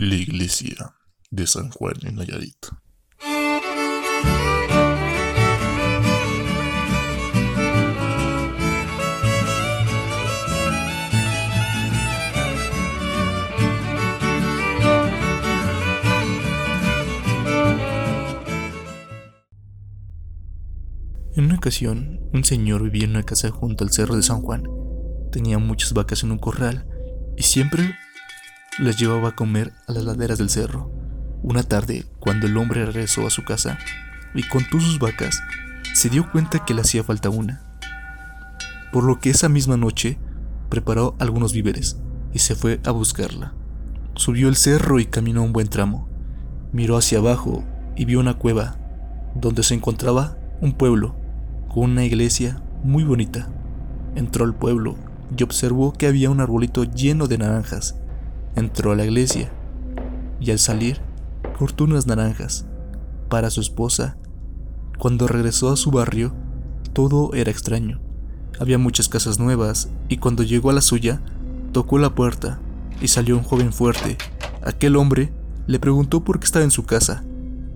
La iglesia de San Juan en Nayarit. En una ocasión, un señor vivía en una casa junto al cerro de San Juan. Tenía muchas vacas en un corral y siempre las llevaba a comer a las laderas del cerro. Una tarde, cuando el hombre regresó a su casa y contó sus vacas, se dio cuenta que le hacía falta una. Por lo que esa misma noche preparó algunos víveres y se fue a buscarla. Subió el cerro y caminó un buen tramo. Miró hacia abajo y vio una cueva donde se encontraba un pueblo con una iglesia muy bonita. Entró al pueblo y observó que había un arbolito lleno de naranjas. Entró a la iglesia y al salir cortó unas naranjas para su esposa. Cuando regresó a su barrio, todo era extraño. Había muchas casas nuevas y cuando llegó a la suya, tocó la puerta y salió un joven fuerte. Aquel hombre le preguntó por qué estaba en su casa,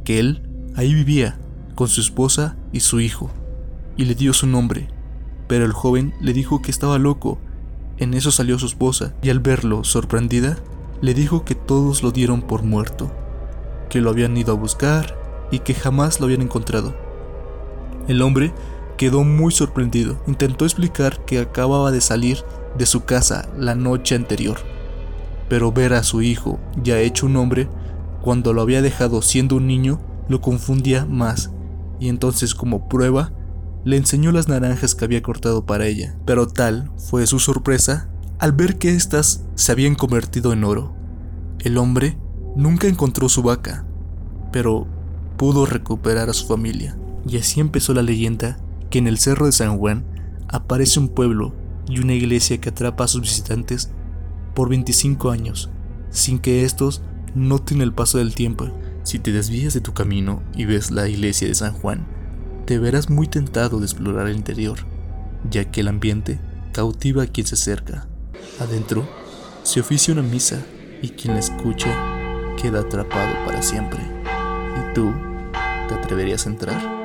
que él ahí vivía con su esposa y su hijo, y le dio su nombre. Pero el joven le dijo que estaba loco. En eso salió su esposa, y al verlo, sorprendida, le dijo que todos lo dieron por muerto, que lo habían ido a buscar y que jamás lo habían encontrado. El hombre quedó muy sorprendido. Intentó explicar que acababa de salir de su casa la noche anterior, pero ver a su hijo ya hecho un hombre, cuando lo había dejado siendo un niño, lo confundía más y entonces como prueba le enseñó las naranjas que había cortado para ella, pero tal fue su sorpresa al ver que éstas se habían convertido en oro. El hombre nunca encontró su vaca, pero pudo recuperar a su familia, y así empezó la leyenda que en el Cerro de San Juan aparece un pueblo y una iglesia que atrapa a sus visitantes por 25 años, sin que estos noten el paso del tiempo si te desvías de tu camino y ves la iglesia de San Juan, te verás muy tentado de explorar el interior, ya que el ambiente cautiva a quien se acerca. Adentro se oficia una misa y quien la escucha queda atrapado para siempre. ¿Y tú te atreverías a entrar?